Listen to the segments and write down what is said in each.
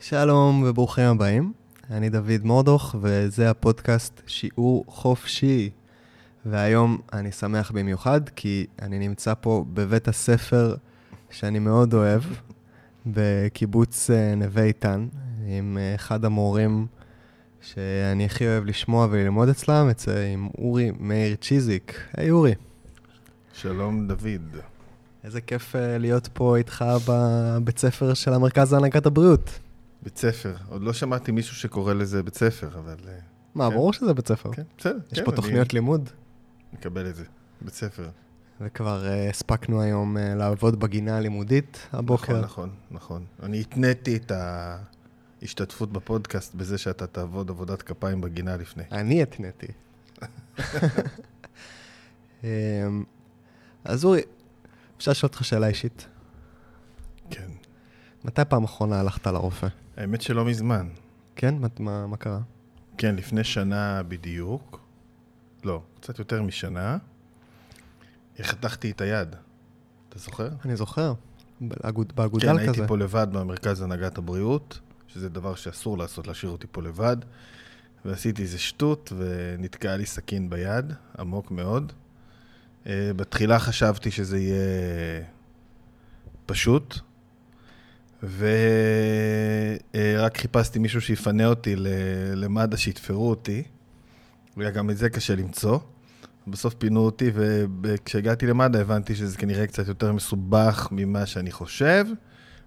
שלום וברוכים הבאים, אני דוד מורדוך וזה הפודקאסט שיעור חופשי. והיום אני שמח במיוחד כי אני נמצא פה בבית הספר שאני מאוד אוהב, בקיבוץ אה, נווה איתן, עם אה, אחד המורים שאני הכי אוהב לשמוע וללמוד אצלם, עם אורי מאיר צ'יזיק. היי אורי. שלום דוד. איזה כיף אה, להיות פה איתך בבית ספר של המרכז להנהגת הבריאות. בית ספר. עוד לא שמעתי מישהו שקורא לזה בית ספר, אבל... אה, מה, כן. ברור שזה בית ספר. כן, בסדר. יש כן, פה תוכניות לימוד. מקבל את זה, בית ספר. וכבר uh, הספקנו היום uh, לעבוד בגינה הלימודית הבוקר. נכון, נכון, נכון. אני התניתי את ההשתתפות בפודקאסט בזה שאתה תעבוד עבודת כפיים בגינה לפני. אני התניתי. אמ, אז אורי, אפשר לשאול אותך שאלה אישית? כן. מתי פעם אחרונה הלכת לרופא? האמת שלא מזמן. כן? מה, מה, מה קרה? כן, לפני שנה בדיוק. לא, קצת יותר משנה. חתכתי את היד. אתה זוכר? אני זוכר. באגוד, באגודל כן, כזה. כן, הייתי פה לבד במרכז הנהגת הבריאות, שזה דבר שאסור לעשות, להשאיר אותי פה לבד. ועשיתי איזה שטות, ונתקעה לי סכין ביד, עמוק מאוד. Uh, בתחילה חשבתי שזה יהיה פשוט, ורק חיפשתי מישהו שיפנה אותי למד"א, שיתפרו אותי. וגם את זה קשה למצוא. בסוף פינו אותי, וכשהגעתי למד"א הבנתי שזה כנראה קצת יותר מסובך ממה שאני חושב.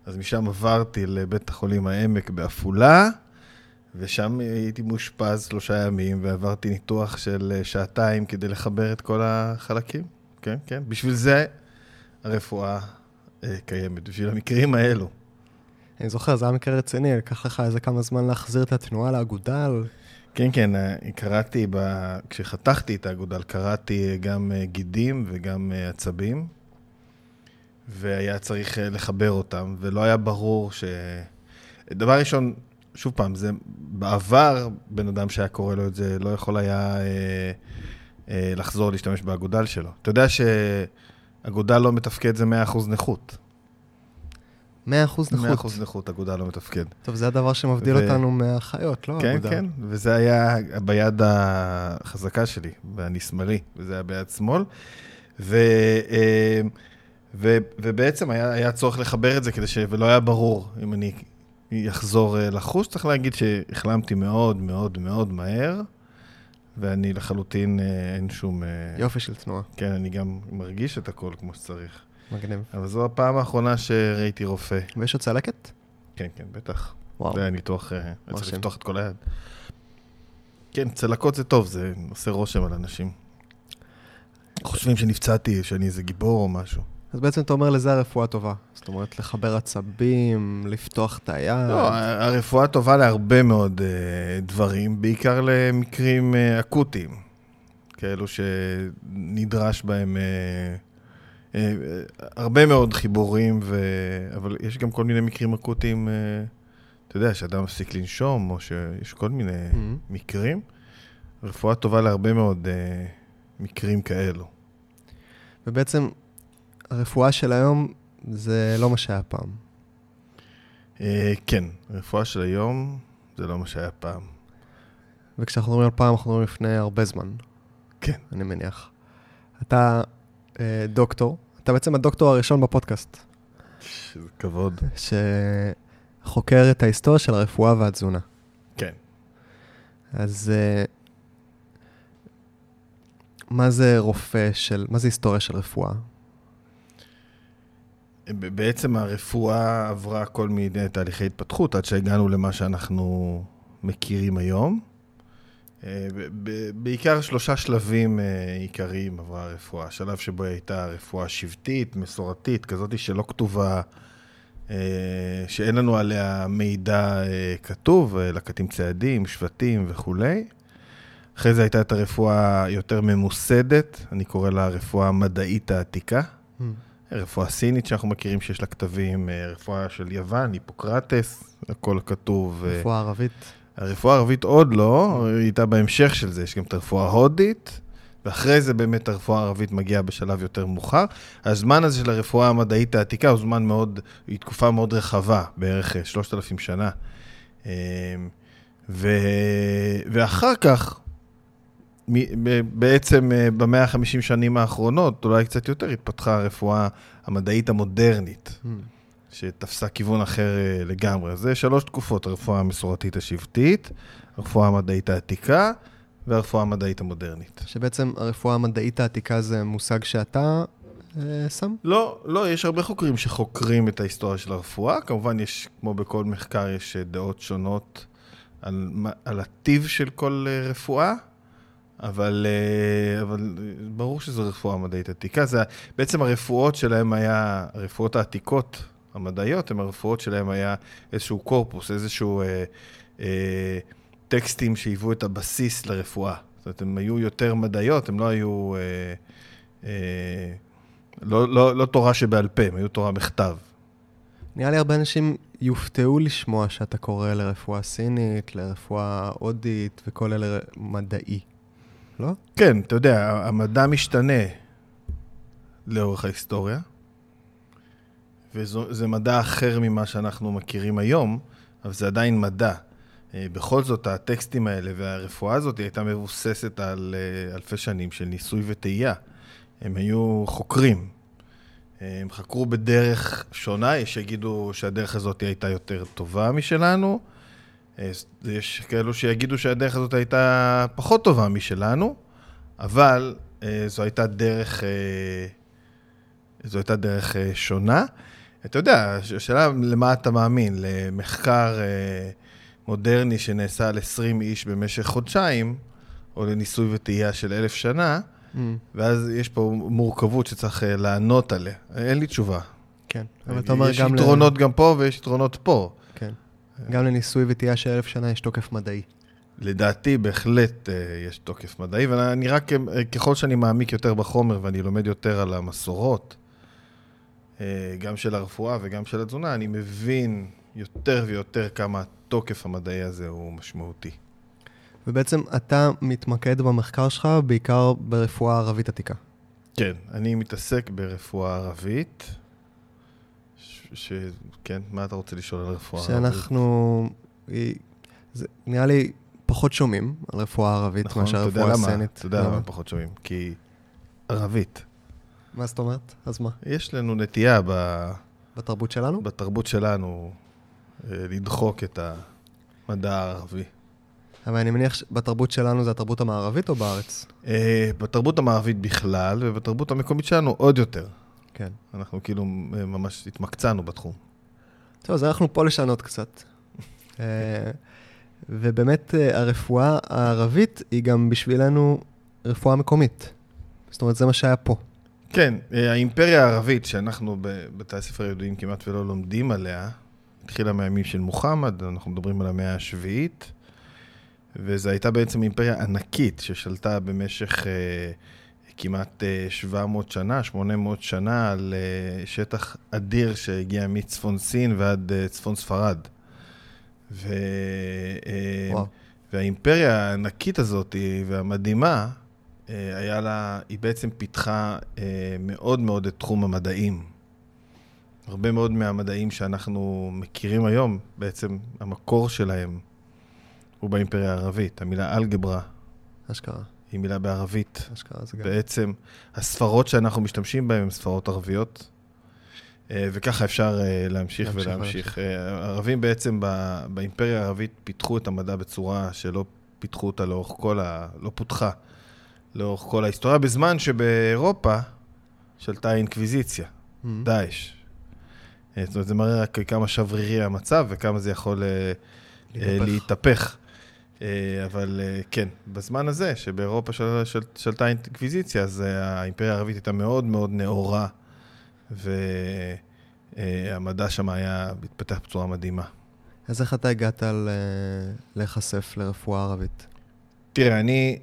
אז משם עברתי לבית החולים העמק בעפולה, ושם הייתי מאושפז שלושה ימים, ועברתי ניתוח של אה, שעתיים כדי לחבר את כל החלקים. כן, כן. בשביל זה הרפואה אה, קיימת, בשביל המקרים האלו. אני זוכר, זה היה מקרה רציני, לקח לך איזה כמה זמן להחזיר את התנועה לאגודל. כן, כן, אה, קראתי, ב... כשחתכתי את האגודל, קראתי גם אה, גידים וגם אה, עצבים, והיה צריך לחבר אותם, ולא היה ברור ש... דבר ראשון, שוב פעם, זה בעבר, בן אדם שהיה קורא לו את זה, לא יכול היה אה, אה, לחזור להשתמש באגודל שלו. אתה יודע שאגודל לא מתפקד זה 100% נכות. 100% נכות. 100% נכות, אגודה לא מתפקד. טוב, זה הדבר שמבדיל ו... אותנו מהחיות, לא כן, אגודה. כן, כן, וזה היה ביד החזקה שלי, ואני שמאלי, וזה היה ביד שמאל. ו... אה, ו... ובעצם היה, היה צורך לחבר את זה כדי ש... ולא היה ברור אם אני אחזור אה, לחוש. צריך להגיד שהחלמתי מאוד מאוד מאוד מהר, ואני לחלוטין אה, אין שום... יופי של תנועה. כן, אני גם מרגיש את הכל כמו שצריך. מגניב. אבל זו הפעם האחרונה שראיתי רופא. ויש עוד צלקת? כן, כן, בטח. וואו. זה היה ניתוח, היה צריך לפתוח את כל היד. כן, צלקות זה טוב, זה עושה רושם על אנשים. חושבים שנפצעתי, שאני איזה גיבור או משהו. אז בעצם אתה אומר לזה הרפואה טובה. זאת אומרת, לחבר עצבים, לפתוח את היד. לא, הרפואה טובה להרבה מאוד uh, דברים, בעיקר למקרים uh, אקוטיים. כאלו שנדרש בהם... Uh, אה, הרבה מאוד חיבורים, ו... אבל יש גם כל מיני מקרים אקוטיים, אה, אתה יודע, שאדם מפסיק לנשום, או שיש כל מיני mm-hmm. מקרים. רפואה טובה להרבה מאוד אה, מקרים כאלו. ובעצם, הרפואה של היום זה לא מה שהיה פעם. כן, רפואה של היום זה לא מה שהיה פעם. וכשאנחנו מדברים על פעם, אנחנו מדברים לפני הרבה זמן. כן. אני מניח. אתה אה, דוקטור. אתה בעצם הדוקטור הראשון בפודקאסט. שזה כבוד. שחוקר את ההיסטוריה של הרפואה והתזונה. כן. אז אה, מה זה רופא של, מה זה היסטוריה של רפואה? בעצם הרפואה עברה כל מיני תהליכי התפתחות עד שהגענו למה שאנחנו מכירים היום. אה, בעיקר שלושה שלבים אה, עיקריים עברה הרפואה. שלב שבו היא הייתה רפואה שבטית, מסורתית, כזאת שלא כתובה, אה, שאין לנו עליה מידע כתוב, לקטים צעדים, שבטים וכולי. אחרי זה הייתה את הרפואה יותר ממוסדת, אני קורא לה הרפואה המדעית העתיקה. Mm. רפואה סינית שאנחנו מכירים שיש לה כתבים, רפואה של יוון, היפוקרטס, הכל כתוב. רפואה ערבית. הרפואה הערבית עוד לא, היא הייתה בהמשך של זה, יש גם את הרפואה ההודית, ואחרי זה באמת הרפואה הערבית מגיעה בשלב יותר מאוחר. הזמן הזה של הרפואה המדעית העתיקה הוא זמן מאוד, היא תקופה מאוד רחבה, בערך 3,000 שנה. ו... ואחר כך, בעצם אה, במאה ה-50 שנים האחרונות, אולי קצת יותר, התפתחה הרפואה המדעית המודרנית, mm. שתפסה כיוון אחר אה, לגמרי. זה שלוש תקופות, הרפואה המסורתית השבטית, הרפואה המדעית העתיקה והרפואה המדעית המודרנית. שבעצם הרפואה המדעית העתיקה זה מושג שאתה אה, שם? לא, לא, יש הרבה חוקרים שחוקרים את ההיסטוריה של הרפואה. כמובן, יש, כמו בכל מחקר, יש דעות שונות על, על הטיב של כל רפואה. אבל, אה, אבל ברור שזו רפואה מדעית עתיקה. זה, בעצם הרפואות שלהם היה, הרפואות העתיקות המדעיות, הם הרפואות שלהם היה איזשהו קורפוס, איזשהו אה, אה, טקסטים שהיוו את הבסיס לרפואה. זאת אומרת, הם היו יותר מדעיות, הם לא היו... אה, אה, לא, לא, לא תורה שבעל פה, הם היו תורה בכתב. נראה לי הרבה אנשים יופתעו לשמוע שאתה קורא לרפואה סינית, לרפואה הודית וכל אלה מדעי. לא? כן, אתה יודע, המדע משתנה לאורך ההיסטוריה, וזה מדע אחר ממה שאנחנו מכירים היום, אבל זה עדיין מדע. אה, בכל זאת, הטקסטים האלה והרפואה הזאת הייתה מבוססת על אה, אלפי שנים של ניסוי וטעייה. הם היו חוקרים. אה, הם חקרו בדרך שונה, יש שיגידו שהדרך הזאת הייתה יותר טובה משלנו, יש כאלו שיגידו שהדרך הזאת הייתה פחות טובה משלנו, אבל זו הייתה דרך, זו הייתה דרך שונה. אתה יודע, השאלה למה אתה מאמין, למחקר מודרני שנעשה על 20 איש במשך חודשיים, או לניסוי וטעייה של אלף שנה, mm. ואז יש פה מורכבות שצריך לענות עליה. אין לי תשובה. כן, אבל אתה אומר גם... יש יתרונות ל... גם פה ויש יתרונות פה. כן. גם לניסוי וטעייה של אלף שנה יש תוקף מדעי. לדעתי בהחלט uh, יש תוקף מדעי, ואני רק, אה, ככל שאני מעמיק יותר בחומר ואני לומד יותר על המסורות, גם של הרפואה וגם של התזונה, אני מבין יותר ויותר כמה התוקף המדעי הזה הוא משמעותי. ובעצם אתה מתמקד במחקר שלך בעיקר ברפואה ערבית עתיקה. כן, אני מתעסק ברפואה ערבית. ש... כן, מה אתה רוצה לשאול על רפואה ערבית? שאנחנו... זה נראה לי פחות שומעים על רפואה ערבית נכון, מאשר רפואה סנית. אתה יודע למה פחות שומעים? כי ערבית. מה זאת אומרת? אז מה? יש לנו נטייה ב... בתרבות שלנו? בתרבות שלנו אה, לדחוק את המדע הערבי. אבל אני מניח שבתרבות שלנו זה התרבות המערבית או בארץ? אה, בתרבות המערבית בכלל, ובתרבות המקומית שלנו עוד יותר. כן. אנחנו כאילו אה, ממש התמקצענו בתחום. טוב, אז אנחנו פה לשנות קצת. ובאמת, אה, הרפואה הערבית היא גם בשבילנו רפואה מקומית. זאת אומרת, זה מה שהיה פה. כן, האימפריה הערבית, שאנחנו בבתי הספר היהודיים כמעט ולא לומדים עליה, התחילה מהימים של מוחמד, אנחנו מדברים על המאה השביעית, וזו הייתה בעצם אימפריה ענקית ששלטה במשך כמעט 700 אה, שנה, 800 שנה, על אה, שטח אדיר שהגיע מצפון סין ועד אה, צפון ספרד. ו... והאימפריה הענקית הזאת והמדהימה, היה לה, היא בעצם פיתחה מאוד מאוד את תחום המדעים. הרבה מאוד מהמדעים שאנחנו מכירים היום, בעצם המקור שלהם הוא באימפריה הערבית. המילה אלגברה. אשכרה. היא מילה בערבית. אשכרה זה גם. בעצם הספרות שאנחנו משתמשים בהן הן ספרות ערביות, אה, וככה אפשר אה, להמשיך ולהמשיך. הערבים אה, בעצם באימפריה הערבית פיתחו את המדע בצורה שלא פיתחו אותה לאורך כל ה... לא פותחה לאורך כל ההיסטוריה, בזמן שבאירופה שלטה האינקוויזיציה, mm-hmm. דאעש. זאת אומרת, זה מראה רק כמה שברירי המצב וכמה זה יכול להתהפך. להתהפך. אה, אבל אה, כן, בזמן הזה, שבאירופה של, של, שלטה אינקוויזיציה, אז אה, האימפריה הערבית הייתה מאוד מאוד נאורה, והמדע שם היה מתפתח בצורה מדהימה. אז איך אתה הגעת ל... להיחשף לרפואה ערבית? תראה, אני,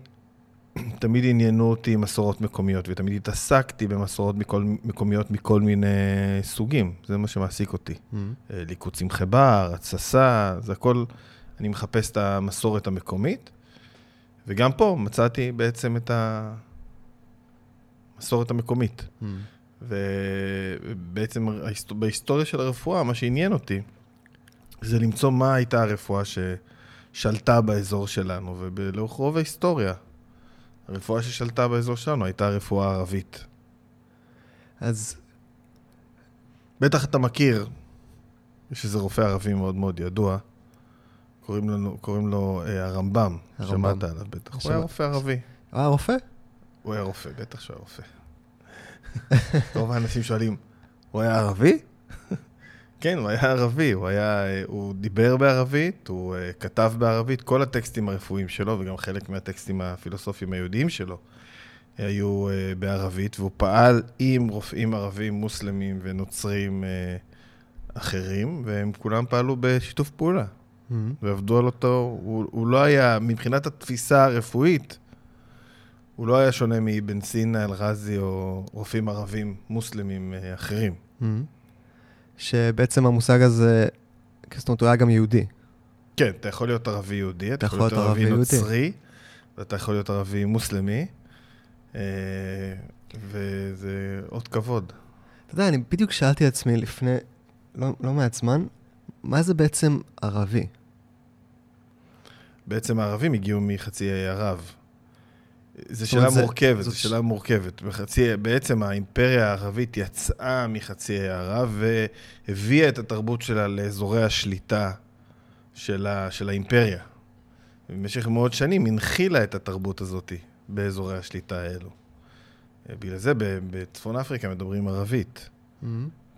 תמיד עניינו אותי מסורות מקומיות, ותמיד התעסקתי במסורות מכל, מקומיות מכל מיני סוגים. זה מה שמעסיק אותי. Mm-hmm. ליקוד צמחי בר, התססה, זה הכל... אני מחפש את המסורת המקומית, וגם פה מצאתי בעצם את, המסורת המקומית. Mm. ובעצם בהיסטוריה של הרפואה, מה שעניין אותי, זה למצוא מה הייתה הרפואה ששלטה באזור שלנו, ולאורך רוב ההיסטוריה, הרפואה ששלטה באזור שלנו הייתה הרפואה הערבית. אז בטח אתה מכיר, יש איזה רופא ערבי מאוד מאוד ידוע, קוראים, לנו, קוראים לו אה, הרמב"ם, הרמב"ם. שמעת עליו בטח. הוא שמע- היה רופא ערבי. אה, רופא? הוא היה רופא, בטח שהוא היה רופא. רוב האנשים שואלים, הוא היה ערבי? כן, הוא היה ערבי, הוא, היה, הוא דיבר בערבית, הוא uh, כתב בערבית, כל הטקסטים הרפואיים שלו, וגם חלק מהטקסטים הפילוסופיים היהודיים שלו, היו uh, בערבית, והוא פעל עם רופאים ערבים, מוסלמים ונוצרים uh, אחרים, והם כולם פעלו בשיתוף פעולה, Mm. ועבדו על אותו, הוא, הוא לא היה, מבחינת התפיסה הרפואית, הוא לא היה שונה מאבן סינא, אל-רזי או רופאים ערבים מוסלמים אחרים. Mm. שבעצם המושג הזה, זאת אומרת, הוא היה גם יהודי. כן, אתה יכול להיות ערבי יהודי, אתה יכול להיות להיות ערבי ערבי נוצרי, ואתה יכול להיות ערבי מוסלמי, אה, וזה אות כבוד. אתה יודע, אני בדיוק שאלתי את עצמי לפני לא, לא מעט זמן, מה זה בעצם ערבי? בעצם הערבים הגיעו מחצי האי ערב. זו שאלה זה- מורכבת, זו שאלה מורכבת. בחצי, בעצם האימפריה הערבית יצאה מחצי האי ערב והביאה את התרבות שלה לאזורי השליטה של, ה, של האימפריה. במשך מאות שנים הנחילה את התרבות הזאת באזורי השליטה האלו. בגלל זה בצפון אפריקה מדברים ערבית, Mm.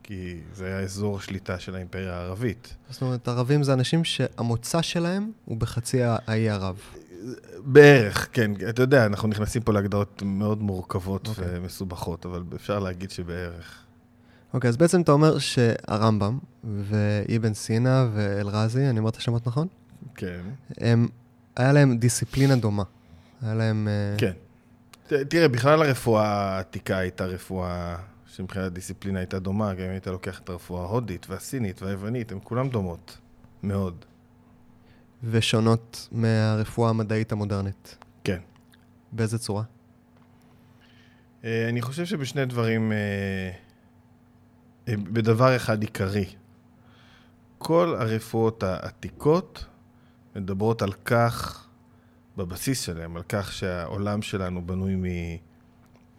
כי זה היה אזור שליטה של האימפריה הערבית. זאת אומרת, ערבים זה אנשים שהמוצא שלהם הוא בחצי האי ערב. בערך, כן. אתה יודע, אנחנו נכנסים פה להגדרות מאוד מורכבות אוקיי. ומסובכות, אבל אפשר להגיד שבערך. אוקיי, אז בעצם אתה אומר שהרמב"ם ואבן סינא ואלרזי, אני אומר את השמות נכון? כן. הם, היה להם דיסציפלינה דומה. היה להם... אה, כן. ת- תראה, בכלל הרפואה העתיקה הייתה רפואה שמבחינת דיסציפלינה הייתה דומה, גם אם היית לוקח את הרפואה ההודית והסינית והיוונית, הן כולן דומות. מאוד. ושונות מהרפואה המדעית המודרנית. כן. באיזה צורה? אה, אני חושב שבשני דברים, אה, אה, בדבר אחד עיקרי. כל הרפואות העתיקות מדברות על כך, בבסיס שלהם, על כך שהעולם שלנו בנוי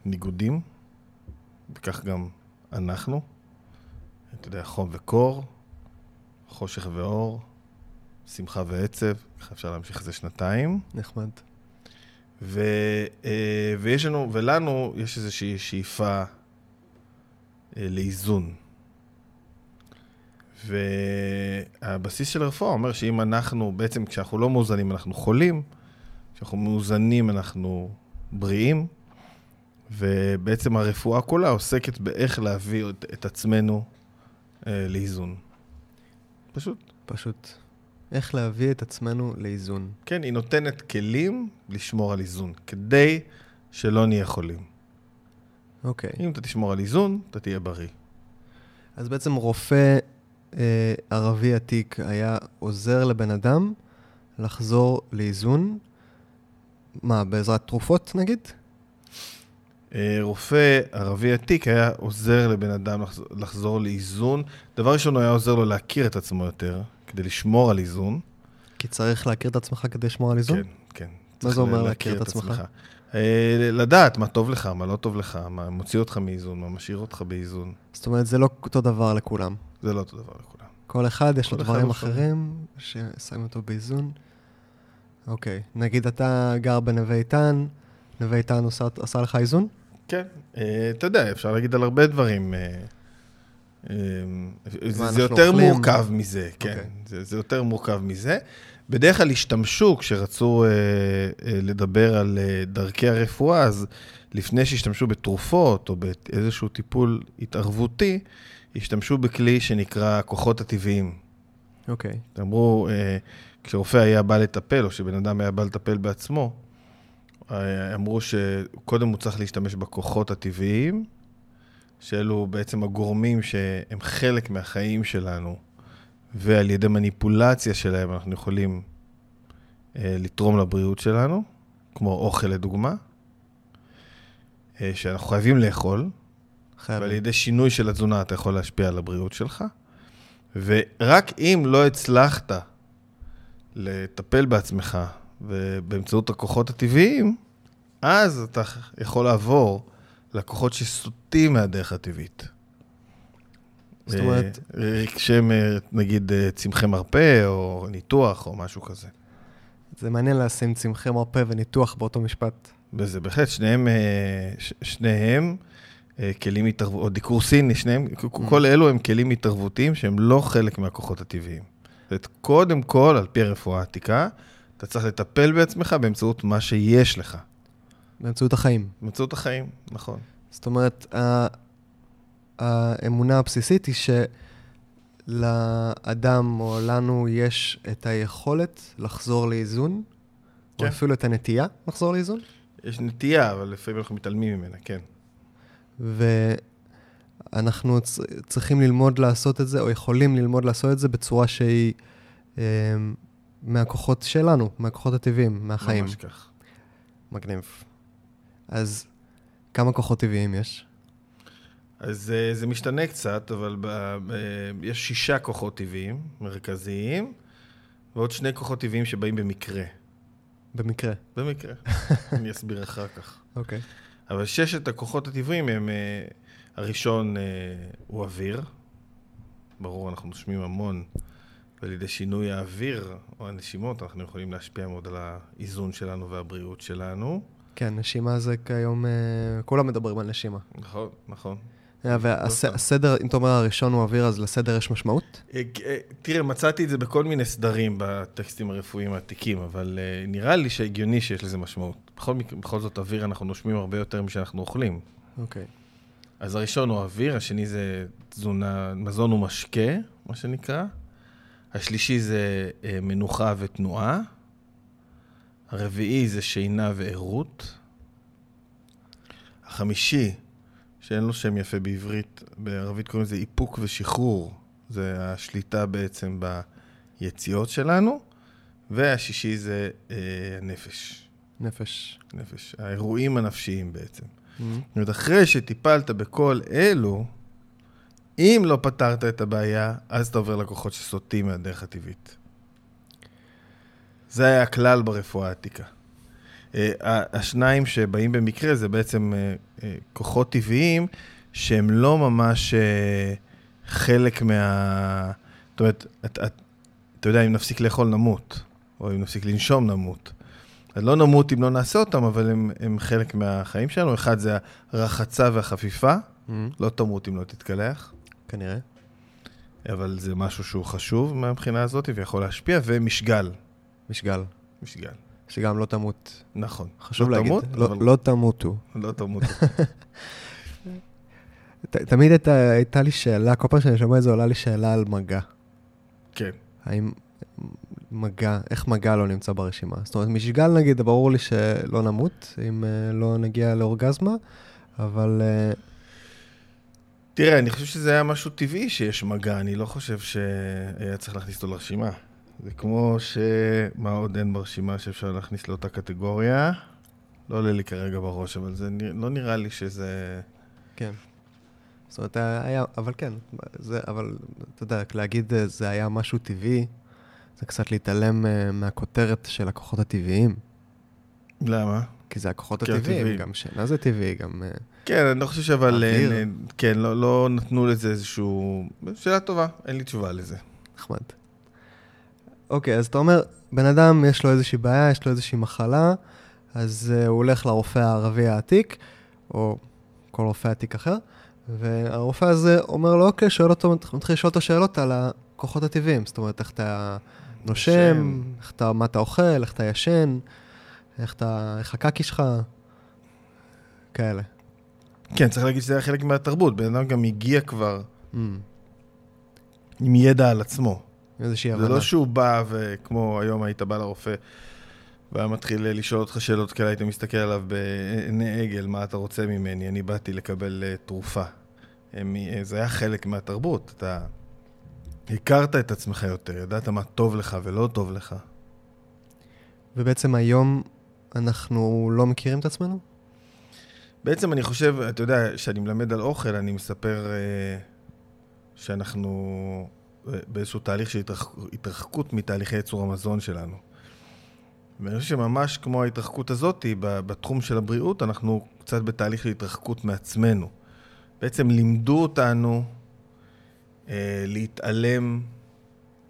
מניגודים, וכך גם אנחנו. אתה יודע, חום וקור, חושך ואור, שמחה ועצב, ככה אפשר להמשיך את זה שנתיים. נחמד. ו, אה, ויש לנו, ולנו יש איזושהי שאיפה אה, לאיזון. והבסיס של הרפואה אומר שאם אנחנו, בעצם כשאנחנו לא מאוזנים אנחנו חולים, כשאנחנו מאוזנים אנחנו בריאים, ובעצם הרפואה כולה עוסקת באיך להביא את, את עצמנו אה, לאיזון. פשוט. פשוט. איך להביא את עצמנו לאיזון. כן, היא נותנת כלים לשמור על איזון, כדי שלא נהיה חולים. אוקיי. אם אתה תשמור על איזון, אתה תהיה בריא. אז בעצם רופא אה, ערבי עתיק היה עוזר לבן אדם לחזור לאיזון. מה, בעזרת תרופות נגיד? אה, רופא ערבי עתיק היה עוזר לבן אדם לחזור, לחזור לאיזון. דבר ראשון, הוא היה עוזר לו להכיר את עצמו יותר, כדי לשמור על איזון. כי צריך להכיר את עצמך כדי לשמור על איזון? כן, כן. מה זה אומר להכיר את עצמך? אה, לדעת מה טוב לך, מה לא טוב לך, מה מוציא אותך מאיזון, מה משאיר אותך באיזון. זאת אומרת, זה לא אותו דבר לכולם. זה לא אותו דבר לכולם. כל אחד יש לו כל אחד דברים. אחרים ששמים אותו באיזון. אוקיי, נגיד אתה גר בנווה איתן, נווה איתן עושה, עשה לך איזון? כן, אה, אתה יודע, אפשר להגיד על הרבה דברים. אה, זה, אנחנו זה יותר אוכלים? מורכב מזה, כן. אוקיי. זה, זה יותר מורכב מזה. בדרך כלל השתמשו, כשרצו אה, אה, לדבר על אה, דרכי הרפואה, אז לפני שהשתמשו בתרופות או באיזשהו טיפול התערבותי, השתמשו בכלי שנקרא הכוחות הטבעיים. אוקיי. אמרו, אה, כשרופא היה בא לטפל, או שבן אדם היה בא לטפל בעצמו, אה, אמרו שקודם הוא צריך להשתמש בכוחות הטבעיים, שאלו בעצם הגורמים שהם חלק מהחיים שלנו, ועל ידי מניפולציה שלהם אנחנו יכולים אה, לתרום לבריאות שלנו, כמו אוכל לדוגמה. אה, שאנחנו חייבים לאכול, חייב. ועל ידי שינוי של התזונה אתה יכול להשפיע על הבריאות שלך, ורק אם לא הצלחת לטפל בעצמך ובאמצעות הכוחות הטבעיים, אז אתה יכול לעבור לכוחות שסוטים מהדרך הטבעית. זאת אומרת- אה, אה, נגיד אה, צמחי מרפא או ניתוח או משהו כזה. זה מעניין לשים צמחי מרפא וניתוח באותו משפט. וזה בהחלט, שניהם, ש- שניהם כלים התערבותיים, או דיקור סיני, שניהם, כל אלו הם כלים התערבותיים שהם לא חלק מהכוחות הטבעיים. זאת אומרת, קודם כל, על פי הרפואה העתיקה, אתה צריך לטפל בעצמך באמצעות מה שיש לך. באמצעות החיים. באמצעות החיים, נכון. זאת אומרת, האמונה הבסיסית היא שלאדם או לנו יש את היכולת לחזור לאיזון, כן. או אפילו את הנטייה לחזור לאיזון, יש נטייה, אבל לפעמים אנחנו מתעלמים ממנה, כן. ואנחנו צריכים ללמוד לעשות את זה, או יכולים ללמוד לעשות את זה בצורה שהיא אה, מהכוחות שלנו, מהכוחות הטבעיים, מהחיים. ממש כך. מגניב. אז כמה כוחות טבעיים יש? אז אה, זה משתנה קצת, אבל ב, ב, יש שישה כוחות טבעיים מרכזיים, ועוד שני כוחות טבעיים שבאים במקרה. במקרה. במקרה. אני אסביר אחר כך. אוקיי. אבל ששת הכוחות הטבעיים הם, אה, הראשון אה, הוא אוויר. ברור, אנחנו נושמים המון, ועל ידי שינוי האוויר או הנשימות, אנחנו יכולים להשפיע מאוד על האיזון שלנו והבריאות שלנו. כן, נשימה זה כיום, אה, כולם מדברים על נשימה. נכון, נכון. אה, והסדר, אם אתה אומר הראשון הוא אוויר, אז לסדר יש משמעות? אה, אה, תראה, מצאתי את זה בכל מיני סדרים בטקסטים הרפואיים העתיקים, אבל אה, נראה לי שהגיוני שיש לזה משמעות. בכל, בכל זאת, אוויר אנחנו נושמים הרבה יותר משאנחנו אוכלים. אוקיי. אז הראשון הוא אוויר, השני זה תזונה, מזון ומשקה, מה שנקרא. השלישי זה מנוחה ותנועה. הרביעי זה שינה וערות. החמישי, שאין לו שם יפה בעברית, בערבית קוראים לזה איפוק ושחרור. זה השליטה בעצם ביציאות שלנו. והשישי זה אה, הנפש. נפש. נפש. האירועים הנפשיים בעצם. Mhm. זאת אומרת, אחרי שטיפלת בכל אלו, אם לא פתרת את הבעיה, אז אתה עובר לכוחות שסוטים מהדרך הטבעית. זה היה הכלל ברפואה העתיקה. אה, השניים שבאים במקרה זה בעצם אה, אה, כוחות טבעיים שהם לא ממש חלק מה... זאת אומרת, את, את, אתה יודע, אם נפסיק לאכול נמות, או אם נפסיק לנשום נמות. אז לא נמות אם לא נעשה אותם, אבל הם, הם חלק מהחיים שלנו. אחד זה הרחצה והחפיפה, Mhm. לא תמות אם לא תתקלח, כנראה. אבל זה משהו שהוא חשוב מהבחינה הזאת ויכול להשפיע, ומשגל. משגל. משגל. שגם לא תמות. נכון. חשוב לא להגיד. תמות, לא- אבל לא תמותו. לא תמות. ת- תמיד הייתה, הייתה לי שאלה, כל פעם שאני שומע את זה עולה לי שאלה על מגע. כן. האם מגע, איך מגע לא נמצא ברשימה? זאת אומרת, משגל נגיד, ברור לי שלא נמות אם uh, לא נגיע לאורגזמה, אבל uh, תראה, אני חושב שזה היה משהו טבעי שיש מגע, אני לא חושב שהיה צריך להכניס אותו לרשימה. זה כמו ש... מה עוד אין ברשימה שאפשר להכניס לאותה קטגוריה? לא עולה לי כרגע בראש, אבל זה לא נראה לי שזה... כן. זאת אומרת, היה, אבל כן, זה, אבל אתה יודע, להגיד אה, זה היה משהו טבעי, זה קצת להתעלם אה, מהכותרת של הכוחות הטבעיים. למה? כי זה הכוחות כי הטבעיים, הטבעיים. גם שינה זה טבעי, גם... אה, כן, אני לא חושב שאבל... כן, לא, לא נתנו לזה איזשהו... שאלה טובה, אין לי תשובה לזה. נחמד. אוקיי, אז אתה אומר, בן אדם יש לו איזושהי בעיה, יש לו איזושהי מחלה, אז uh, הוא הולך לרופא הערבי העתיק, או כל רופא עתיק אחר, והרופא הזה אומר לו, אוקיי, שואל אותו, מתחיל לשאול אותו שאלות על הכוחות הטבעיים, זאת אומרת, איך אתה נושם, נושם. איך אתה, מה אתה אוכל, איך אתה ישן, איך אתה, איך הקקי שלך, כאלה. כן, צריך להגיד שזה היה חלק מהתרבות. בן אדם גם הגיע כבר Mm, עם ידע על עצמו. איזושהי זה הבנה. לא שהוא בא וכמו היום היית בא לרופא והיה מתחיל לשאול אותך שאלות כאלה, היית מסתכל עליו בעיני עגל, מה אתה רוצה ממני? אני באתי לקבל אה, תרופה. אה, זה היה חלק מהתרבות. אתה הכרת את עצמך יותר, ידעת מה טוב לך ולא טוב לך. ובעצם היום אנחנו לא מכירים את עצמנו? בעצם אני חושב, אתה יודע, כשאני מלמד על אוכל, אני מספר אה, שאנחנו באיזשהו תהליך של התרחק, התרחקות מתהליכי ייצור המזון שלנו. ואני חושב שממש כמו ההתרחקות הזאת, בתחום של הבריאות, אנחנו קצת בתהליך של התרחקות מעצמנו. בעצם לימדו אותנו אה, להתעלם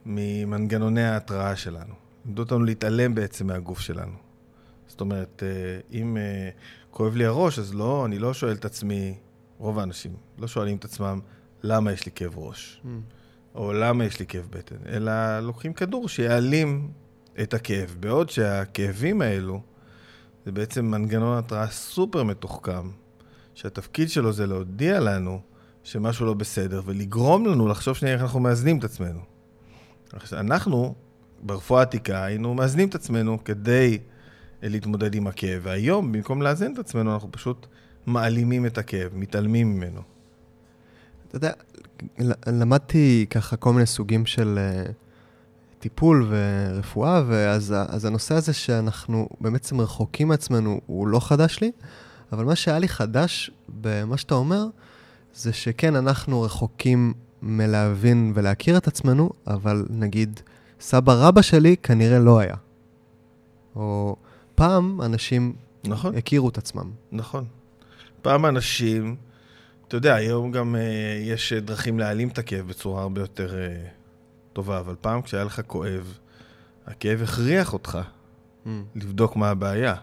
ממנגנוני ההתראה שלנו. לימדו אותנו להתעלם בעצם מהגוף שלנו. זאת אומרת, אה, אם אה, כואב לי הראש, אז לא, אני לא שואל את עצמי, רוב האנשים לא שואלים את עצמם, למה יש לי כאב ראש? Mm. או למה יש לי כאב בטן? אלא לוקחים כדור שיעלים את הכאב. בעוד שהכאבים האלו, זה בעצם מנגנון התראה סופר מתוחכם, שהתפקיד שלו זה להודיע לנו שמשהו לא בסדר, ולגרום לנו לחשוב שנייה איך אנחנו מאזנים את עצמנו. אנחנו, ברפואה העתיקה, היינו מאזנים את עצמנו כדי להתמודד עם הכאב, והיום, במקום לאזן את עצמנו, אנחנו פשוט מעלימים את הכאב, מתעלמים ממנו. אתה יודע, למדתי ככה כל מיני סוגים של uh, טיפול ורפואה, ואז הנושא הזה שאנחנו בעצם רחוקים מעצמנו הוא לא חדש לי, אבל מה שהיה לי חדש במה שאתה אומר, זה שכן, אנחנו רחוקים מלהבין ולהכיר את עצמנו, אבל נגיד, סבא רבא שלי כנראה לא היה. או פעם אנשים נכון. הכירו את עצמם. נכון. פעם אנשים, אתה יודע, היום גם אה, יש דרכים להעלים את הכאב בצורה הרבה יותר אה, טובה, אבל פעם כשהיה לך כואב, הכאב הכריח אותך mm. לבדוק מה הבעיה.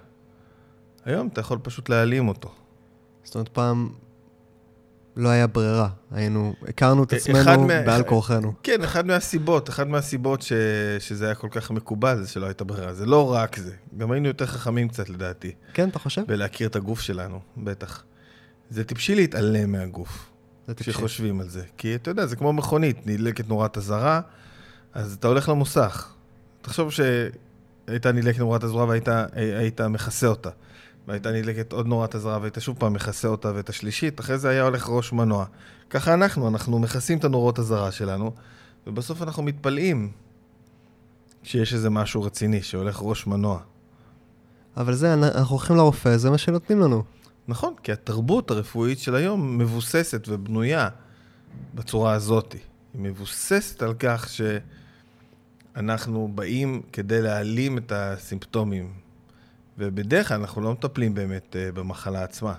היום אתה יכול פשוט להעלים אותו. זאת אומרת, פעם לא היה ברירה, היינו, הכרנו את עצמנו מה... בעל כורחנו. כן, אחד מהסיבות, אחד מהסיבות ש... שזה היה כל כך מקובל, זה שלא הייתה ברירה. זה לא רק זה, גם היינו יותר חכמים קצת לדעתי. כן, אתה חושב? ולהכיר את הגוף שלנו, בטח. זה טיפשי להתעלם מהגוף. זה טיפשי. כשחושבים על זה. כי אתה יודע, זה כמו מכונית, נדלקת נורת אזהרה, אז אתה הולך למוסך. תחשוב שהייתה נדלקת נורת אזהרה והיית מכסה אותה. והייתה נדלקת עוד נורת אזהרה, והיית שוב פעם מכסה אותה ואת השלישית, אחרי זה היה הולך ראש מנוע. ככה אנחנו, אנחנו מכסים את הנורות אזהרה שלנו, ובסוף אנחנו מתפלאים שיש איזה משהו רציני, שהולך ראש מנוע. אבל זה, אנחנו הולכים לרופא, זה מה שנותנים לנו. נכון, כי התרבות הרפואית של היום מבוססת ובנויה בצורה הזאת. היא מבוססת על כך שאנחנו באים כדי להעלים את הסימפטומים ובדרך כלל אנחנו לא מטפלים באמת uh, במחלה עצמה.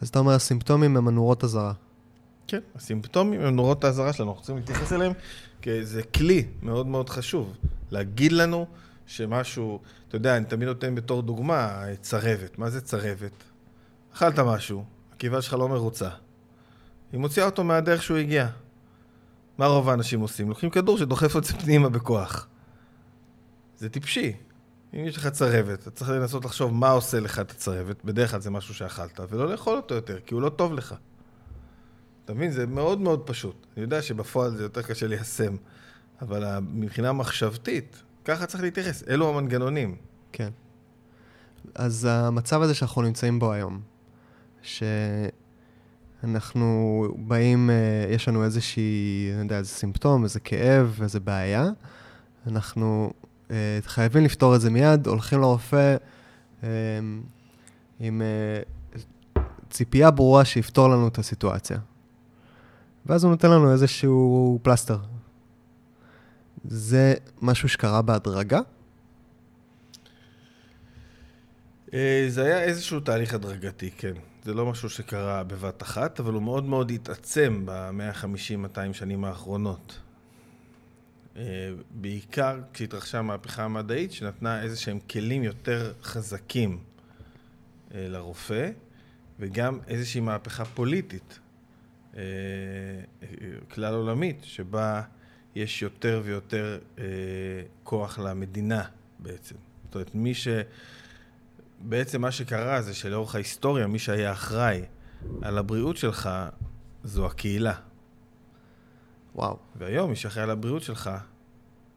אז אתה אומר, הסימפטומים הם הנורות אזהרה. כן, הסימפטומים הם נורות האזהרה שלנו, אנחנו צריכים להתייחס אליהם כאיזה כלי מאוד מאוד חשוב. להגיד לנו שמשהו, אתה יודע, אני תמיד נותן בתור דוגמה צרבת. מה זה צרבת? אכלת משהו, הקיבה שלך לא מרוצה. היא מוציאה אותו מהדרך שהוא הגיע. מה רוב האנשים עושים? לוקחים כדור שדוחף את זה פנימה בכוח. זה טיפשי. אם יש לך צרבת, אתה צריך לנסות לחשוב מה עושה לך את הצרבת, בדרך כלל זה משהו שאכלת, ולא לאכול אותו יותר, כי הוא לא טוב לך. אתה מבין? זה מאוד מאוד פשוט. אני יודע שבפועל זה יותר קשה ליישם, אבל מבחינה מחשבתית, ככה צריך להתייחס. אלו המנגנונים. כן. אז המצב הזה שאנחנו נמצאים בו היום, שאנחנו באים, אה, יש לנו איזושהי, אני יודע, איזה סימפטום, איזה כאב, איזה בעיה, אנחנו אה, חייבים לפתור את זה מיד, הולכים לרופא אה, עם ציפייה ברורה שיפתור לנו את הסיטואציה. ואז הוא נותן לנו איזשהו פלסטר. זה משהו שקרה בהדרגה? זה היה איזשהו תהליך הדרגתי, כן. זה לא משהו שקרה בבת אחת, אבל הוא מאוד מאוד התעצם ב-150-200 שנים האחרונות. אה, בעיקר כשהתרחשה המהפכה המדעית, שנתנה איזה שהם כלים יותר חזקים אה, לרופא, וגם איזושהי מהפכה פוליטית, אה, כלל עולמית, שבה יש יותר ויותר כוח למדינה בעצם. זאת אומרת, מי ש... בעצם מה שקרה זה שלאורך ההיסטוריה, מי שהיה אחראי על הבריאות שלך זו הקהילה. וואו. והיום מי שאחראי על הבריאות שלך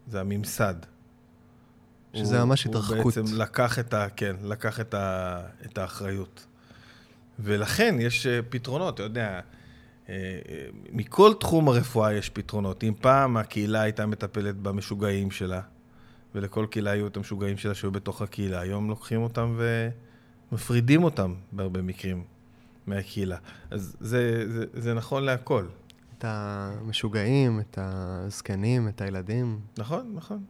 זה הממסד. שזה הוא, ממש התרחקות. הוא בעצם לקח את, ה, כן, לקח את, ה, את האחריות. ולכן יש אה, פתרונות, אתה יודע, אה, אה, מכל תחום הרפואה יש פתרונות. אם פעם הקהילה הייתה מטפלת במשוגעים שלה, ולכל קהילה היו את המשוגעים שלה שהיו בתוך הקהילה, היום לוקחים אותם ומפרידים אותם בהרבה מקרים. מהקהילה. אז זה, זה, זה נכון להכל. את המשוגעים, את הזקנים, את הילדים. נכון, נכון.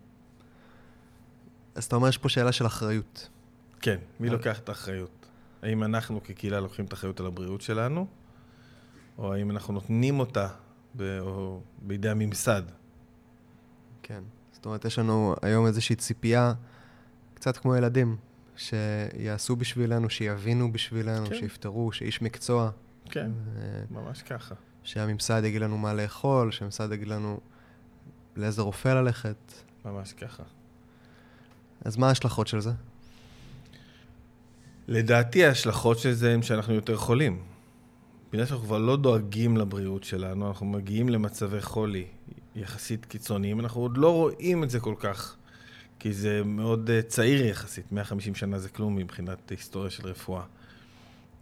אז אתה אומר, יש פה שאלה של אחריות. כן, מי אבל- לוקח את האחריות? האם אנחנו כקהילה לוקחים את האחריות על הבריאות שלנו, או האם אנחנו נותנים אותה ב, או בידי הממסד? כן. זאת אומרת, יש לנו היום איזושהי ציפייה, קצת כמו ילדים, שיעשו בשבילנו, שיבינו בשבילנו, כן. שיפתרו, שאיש מקצוע. כן, אה, ממש ככה. שהממסד יגיד לנו מה לאכול, שהממסד יגיד לנו לאיזה רופא ללכת. ממש ככה. אז מה ההשלכות של זה? לדעתי ההשלכות של זה הן שאנחנו יותר חולים. בגלל שאנחנו כבר לא דואגים לבריאות שלנו, אנחנו מגיעים למצבי חולי יחסית קיצוניים, אנחנו עוד לא רואים את זה כל כך, כי זה מאוד uh, צעיר יחסית, 150 שנה זה כלום מבחינת היסטוריה של רפואה.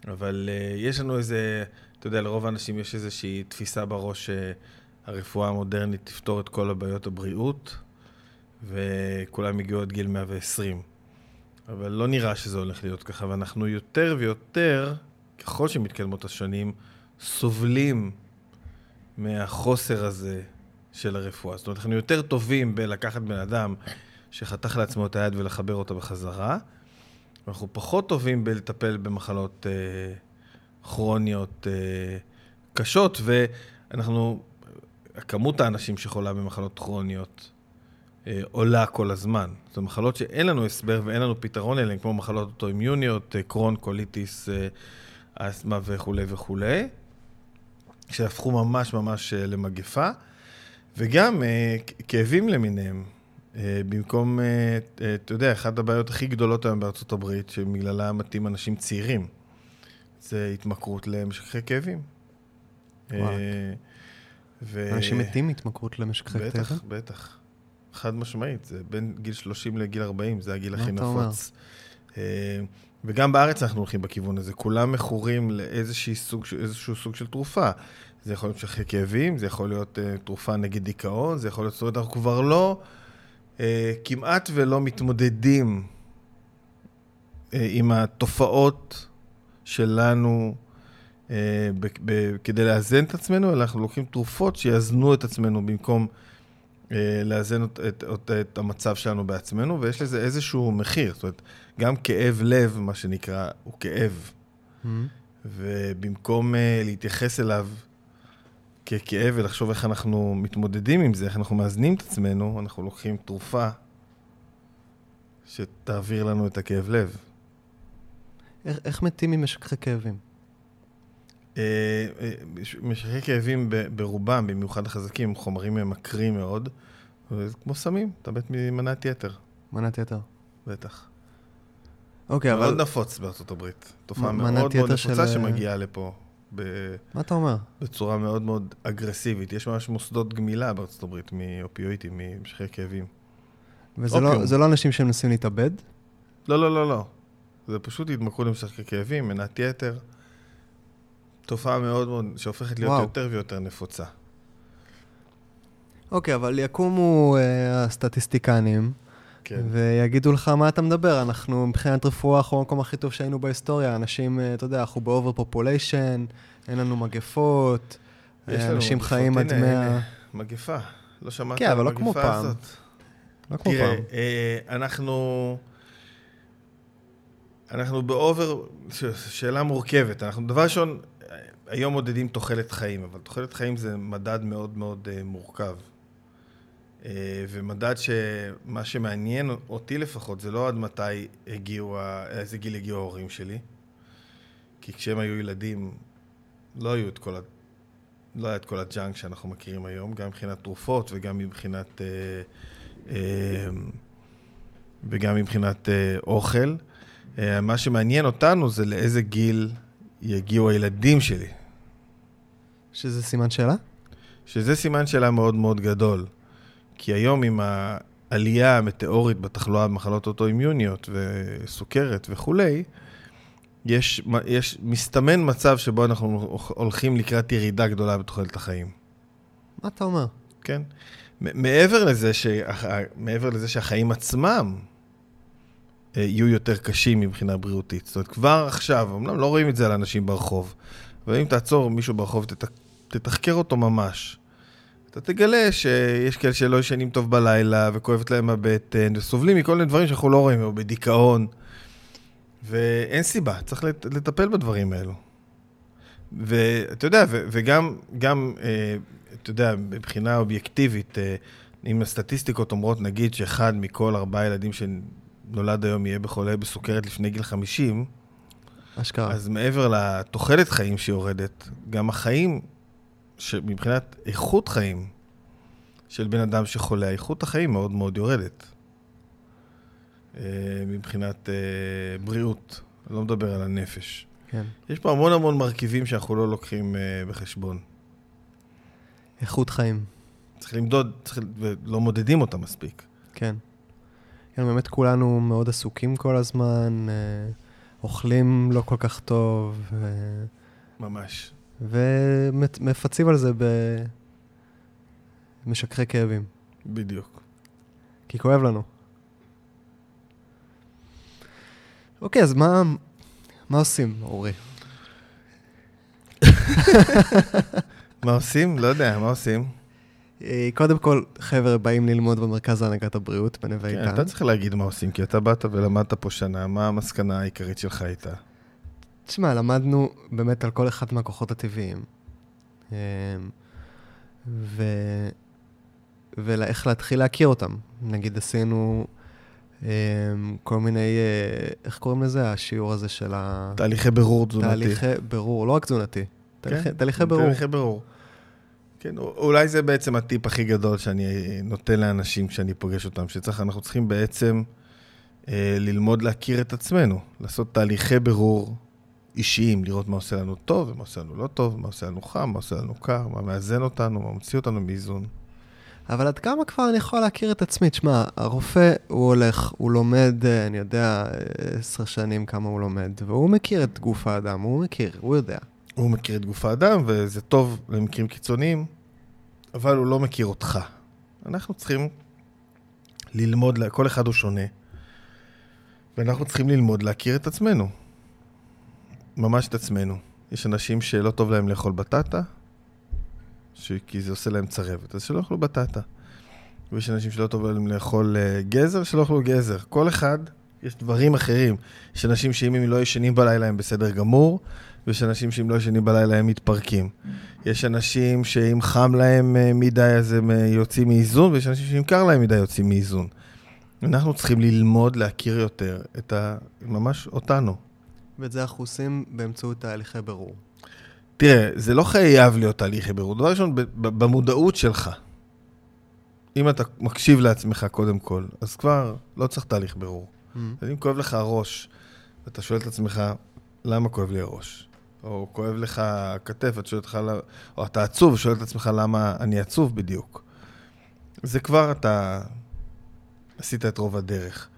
אבל uh, יש לנו איזה, אתה יודע, לרוב האנשים יש איזושהי תפיסה בראש שהרפואה המודרנית תפתור את כל הבעיות הבריאות, וכולם הגיעו עד גיל 120. אבל לא נראה שזה הולך להיות ככה, ואנחנו יותר ויותר, ככל שמתקדמות השנים, סובלים מהחוסר הזה של הרפואה. זאת אומרת, אנחנו יותר טובים בלקחת בן אדם שחתך לעצמו את היד ולחבר אותה בחזרה, ואנחנו פחות טובים בלטפל במחלות אה, כרוניות אה, קשות, ואנחנו, כמות האנשים שחולה במחלות כרוניות אה, עולה כל הזמן. זו מחלות שאין לנו הסבר ואין לנו פתרון אליהן, כמו מחלות אוטואימיוניות, אה, קרון, קוליטיס, אה, אסתמה וכולי וכולי, שהפכו ממש ממש אה, למגפה, וגם אה, כאבים למיניהם. אה, במקום, אה, אתה יודע, אחת הבעיות הכי גדולות היום בארצות הברית, שבגללה מתים אנשים צעירים, זה התמכרות למשככי כאבים. ו- אנשים מתים מהתמכרות למשככי בטח, כאבים? בטח. חד משמעית, זה בין גיל 30 לגיל 40, זה הגיל הכי? נפוץ. וגם בארץ אנחנו הולכים בכיוון הזה, כולם מכורים לאיזשהו סוג, סוג של תרופה. זה יכול להיות משככי כאבים, זה יכול להיות uh, תרופה נגד דיכאון, זה יכול להיות, זאת אומרת, אנחנו כבר לא, uh, כמעט ולא מתמודדים uh, עם התופעות שלנו uh, ב- ב- כדי לאזן את עצמנו, אלא אנחנו לוקחים תרופות שיאזנו את עצמנו במקום אה, לאזן את, את, את, את המצב שלנו בעצמנו, ויש לזה איזשהו מחיר. זאת אומרת, גם כאב לב, מה שנקרא, הוא כאב. Mhm. ובמקום uh, להתייחס אליו ככאב ולחשוב איך אנחנו מתמודדים עם זה, איך אנחנו מאזנים את עצמנו, אנחנו לוקחים תרופה שתעביר לנו את הכאב לב. איך, איך מתים ממשככי כאבים? אה, אה, משככי כאבים ברובם, במיוחד החזקים, הם חומרים ממכרים מאוד, וזה כמו סמים, אתה מת ממנת יתר, מנת יתר. בטח. אוקיי, מאוד אבל נפוץ בארצות הברית. תופעה מאוד מאוד נפוצה של- שמגיעה לפה ב- מה אתה אומר? בצורה מאוד מאוד אגרסיבית. יש ממש מוסדות גמילה בארצות הברית מאופיואידים, ממשכי כאבים. וזה לא. זה לא אנשים שמנסים להתאבד? לא, לא, לא, לא. זה פשוט התמכרות למשככי כאבים, מנת יתר. תופעה מאוד מאוד, שהופכת להיות וואו. יותר ויותר נפוצה. אוקיי, אבל יקומו אה, הסטטיסטיקנים, כן. ויגידו לך מה אתה מדבר. אנחנו מבחינת רפואה, אנחנו במקום הכי טוב שהיינו בהיסטוריה. אנשים, אה, אתה יודע, אנחנו ב overpopulation, אין לנו מגפות, אה, אנשים מגפות. חיים עד הנה, מאה... מגפה. לא שמעת כן, על אבל לא המגפה כמו פעם. הזאת? לא כמו תראה, פעם. אה, אנחנו... אנחנו ב over... שאלה מורכבת. אנחנו, דבר ראשון, אה, היום מודדים תוחלת חיים, אבל תוחלת חיים זה מדד מאוד מאוד מורכב. אה, ומדד שמה שמעניין אותי לפחות, זה לא עד מתי הגיעו, איזה גיל הגיעו ההורים שלי. כי כשהם היו ילדים, לא היו את כל ה... לא היה את כל הג'אנק שאנחנו מכירים היום, גם מבחינת תרופות וגם מבחינת... אה, אה, וגם מבחינת אוכל. מה שמעניין אותנו זה לאיזה גיל יגיעו הילדים שלי, שזה סימן שאלה? שזה סימן שאלה מאוד מאוד גדול. כי היום עם העלייה המטאורית בתחלואה במחלות אוטואימיוניות וסוכרת וכולי, יש, יש מסתמן מצב שבו אנחנו הולכים לקראת ירידה גדולה בתוחלת החיים. מה אתה אומר? כן? מעבר לזה, ש... מעבר לזה שהחיים עצמם אה, יהיו יותר קשים מבחינה בריאותית. זאת אומרת, כבר עכשיו, אמנם לא רואים את זה על אנשים ברחוב, אבל אם תעצור מישהו ברחוב, תת, תתחקר אותו ממש. אתה תגלה שיש כאלה שלא ישנים טוב בלילה, וכואבת להם הבטן, וסובלים מכל מיני דברים שאנחנו לא רואים, או בדיכאון. ואין סיבה, צריך לטפל בדברים האלו. ואתה יודע, ו- וגם, גם, אה, אתה יודע, מבחינה אובייקטיבית, אה, אם הסטטיסטיקות אומרות, נגיד, שאחד מכל ארבעה ילדים שנולד היום יהיה בחולה בסוכרת לפני גיל 50, אשכרה. אז מעבר לתוחלת חיים שיורדת, גם החיים, מבחינת איכות חיים של בן אדם שחולה, איכות החיים מאוד מאוד יורדת. אה, מבחינת אה, בריאות, אני לא מדבר על הנפש. כן. יש פה המון המון מרכיבים שאנחנו לא לוקחים uh, בחשבון. איכות חיים. צריך למדוד, צריך, ולא מודדים אותה מספיק. כן. כן, באמת כולנו מאוד עסוקים כל הזמן, אה, אוכלים לא כל כך טוב. אה, ממש. ומפצים על זה במשככי כאבים. בדיוק. כי כואב לנו. אוקיי, אז מה, מה עושים, אורי? מה עושים? לא יודע, מה עושים? אה, קודם כל, חבר'ה באים ללמוד במרכז להנהגת הבריאות בנווה כן, איתן. אתה צריך להגיד מה עושים, כי אתה באת ולמדת פה שנה, מה המסקנה העיקרית שלך הייתה? תשמע, למדנו באמת על כל אחד מהכוחות הטבעיים. אה, ו... ואיך להתחיל להכיר אותם. נגיד עשינו אמ, כל מיני, אה, איך קוראים לזה? השיעור הזה של ה... תהליכי ברור תזונתי. תהליכי ברור, לא רק תזונתי. תהליכי, כן, תהליכי ברור. תהליכי ברור. כן, אולי זה בעצם הטיפ הכי גדול שאני נותן לאנשים כשאני פוגש אותם, שאנחנו צריכים בעצם אה, ללמוד להכיר את עצמנו, לעשות תהליכי ברור אישיים, לראות מה עושה לנו טוב ומה עושה לנו לא טוב, מה עושה לנו חם, מה עושה לנו קר, מה מאזן אותנו, מה מוציא אותנו מאיזון. אבל עד כמה כבר אני יכול להכיר את עצמי? תשמע, הרופא, הוא הולך, הוא לומד, אה, אני יודע, עשר שנים כמה הוא לומד, והוא מכיר את גוף האדם, הוא מכיר, הוא יודע. הוא מכיר את גוף האדם, וזה טוב למקרים קיצוניים, אבל הוא לא מכיר אותך. אנחנו צריכים ללמוד, כל אחד הוא שונה, ואנחנו צריכים ללמוד להכיר את עצמנו. ממש את עצמנו. יש אנשים שלא טוב להם לאכול בטטה, ש... כי זה עושה להם צרבת, אז שלא יאכלו בטטה. ויש אנשים שלא טוב להם לאכול uh, גזר, שלא יאכלו גזר. כל אחד, יש דברים אחרים. יש אנשים שאם הם לא ישנים בלילה הם בסדר גמור, ויש אנשים שאם לא ישנים בלילה הם מתפרקים. יש אנשים שאם חם להם uh, מדי אז הם uh, יוצאים מאיזון, ויש אנשים שאם קר להם מדי יוצאים מאיזון. אנחנו צריכים ללמוד להכיר יותר את ה... ממש אותנו. ואת זה אנחנו עושים באמצעות תהליכי ברור. תראה, זה לא חייב להיות תהליך בירור. דבר ראשון, במודעות שלך. אם אתה מקשיב לעצמך קודם כל, אז כבר לא צריך תהליך בירור. Mm-hmm. אם כואב לך הראש, אתה שואל את עצמך, למה כואב לי הראש? או כואב לך הכתף, אתה שואל אותך, או אתה עצוב, ושואל את עצמך למה אני עצוב בדיוק. זה כבר אתה עשית את רוב הדרך.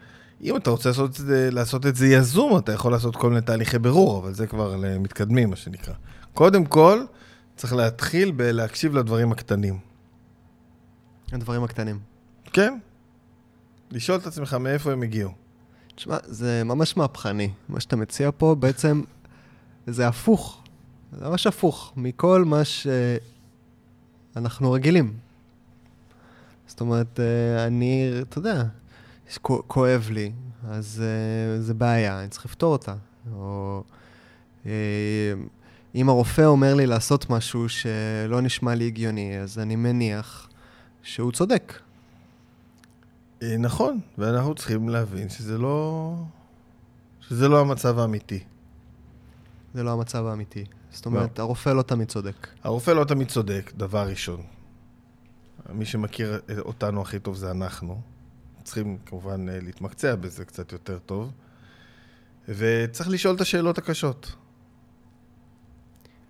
אם אתה רוצה לעשות לעשות את זה יזום, אתה יכול לעשות כל מיני תהליכי בירור, אבל זה כבר למתקדמים, מה שנקרא. קודם כל, צריך להתחיל בלהקשיב לדברים הקטנים. הדברים הקטנים. כן. לשאול את עצמך מאיפה הם הגיעו. תשמע, זה ממש מהפכני. מה שאתה מציע פה בעצם, זה הפוך. זה ממש הפוך מכל מה שאנחנו רגילים. זאת אומרת, אה, אני, אתה יודע, כואב לי, אז אה, זה בעיה, אני צריך לפתור אותה. או... אה, אם הרופא אומר לי לעשות משהו שלא נשמע לי הגיוני, אז אני מניח שהוא צודק. אה, נכון, ואנחנו צריכים להבין שזה לא... שזה לא המצב האמיתי. זה לא המצב האמיתי. זאת אומרת, לא. הרופא לא תמיד צודק. הרופא לא תמיד צודק, דבר ראשון. מי שמכיר אותנו הכי טוב זה אנחנו. צריכים כמובן להתמקצע בזה קצת יותר טוב. וצריך לשאול את השאלות הקשות.